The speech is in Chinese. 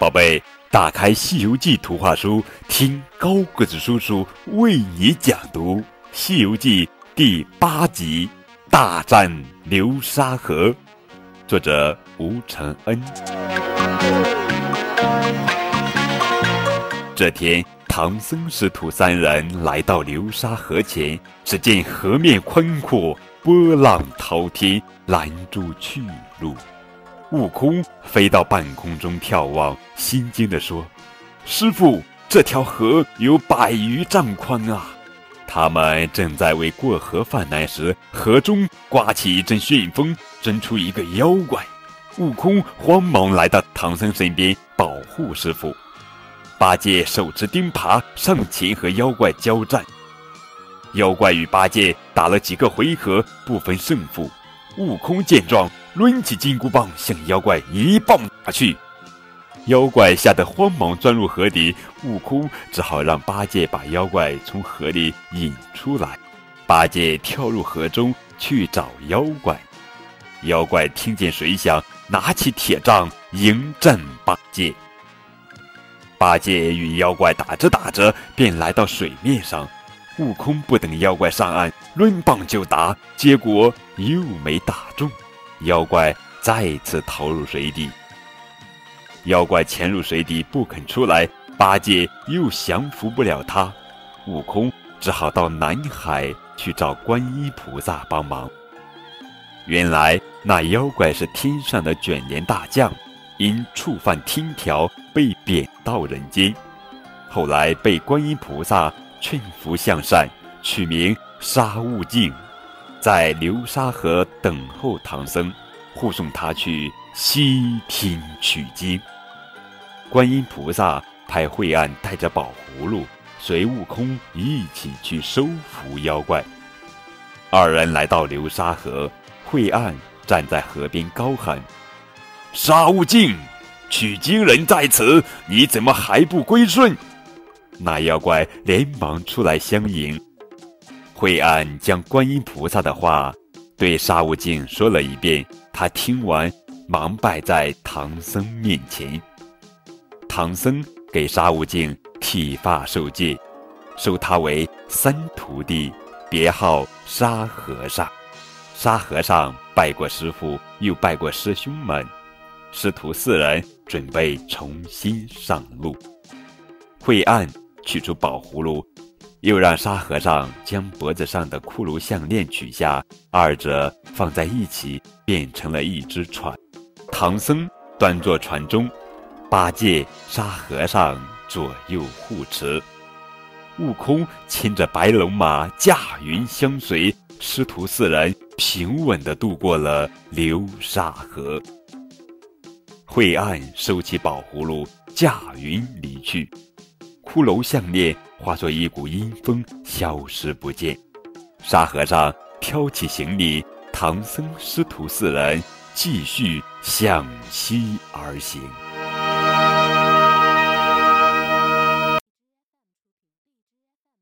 宝贝，打开《西游记》图画书，听高个子叔叔为你讲读《西游记》第八集《大战流沙河》，作者吴承恩。这天，唐僧师徒三人来到流沙河前，只见河面宽阔，波浪滔天，拦住去路。悟空飞到半空中眺望，心惊地说：“师傅，这条河有百余丈宽啊！”他们正在为过河犯难时，河中刮起一阵旋风，钻出一个妖怪。悟空慌忙来到唐僧身边保护师傅。八戒手持钉耙上前和妖怪交战，妖怪与八戒打了几个回合，不分胜负。悟空见状。抡起金箍棒向妖怪一棒打去，妖怪吓得慌忙钻入河底，悟空只好让八戒把妖怪从河里引出来。八戒跳入河中去找妖怪，妖怪听见水响，拿起铁杖迎战八戒。八戒与妖怪打着打着，便来到水面上，悟空不等妖怪上岸，抡棒就打，结果又没打中。妖怪再次逃入水底，妖怪潜入水底不肯出来，八戒又降服不了他，悟空只好到南海去找观音菩萨帮忙。原来那妖怪是天上的卷帘大将，因触犯天条被贬到人间，后来被观音菩萨劝服向善，取名沙悟净。在流沙河等候唐僧，护送他去西天取经。观音菩萨派惠岸带着宝葫芦，随悟空一起去收服妖怪。二人来到流沙河，惠岸站在河边高喊：“沙悟净，取经人在此，你怎么还不归顺？”那妖怪连忙出来相迎。惠岸将观音菩萨的话对沙悟净说了一遍，他听完，忙拜在唐僧面前。唐僧给沙悟净剃发受戒，收他为三徒弟，别号沙和尚。沙和尚拜过师傅，又拜过师兄们，师徒四人准备重新上路。惠岸取出宝葫芦。又让沙和尚将脖子上的骷髅项链取下，二者放在一起，变成了一只船。唐僧端坐船中，八戒、沙和尚左右护持，悟空牵着白龙马驾云相随，师徒四人平稳地渡过了流沙河。惠岸收起宝葫芦，驾云离去，骷髅项链。化作一股阴风，消失不见。沙和尚挑起行李，唐僧师徒四人继续向西而行。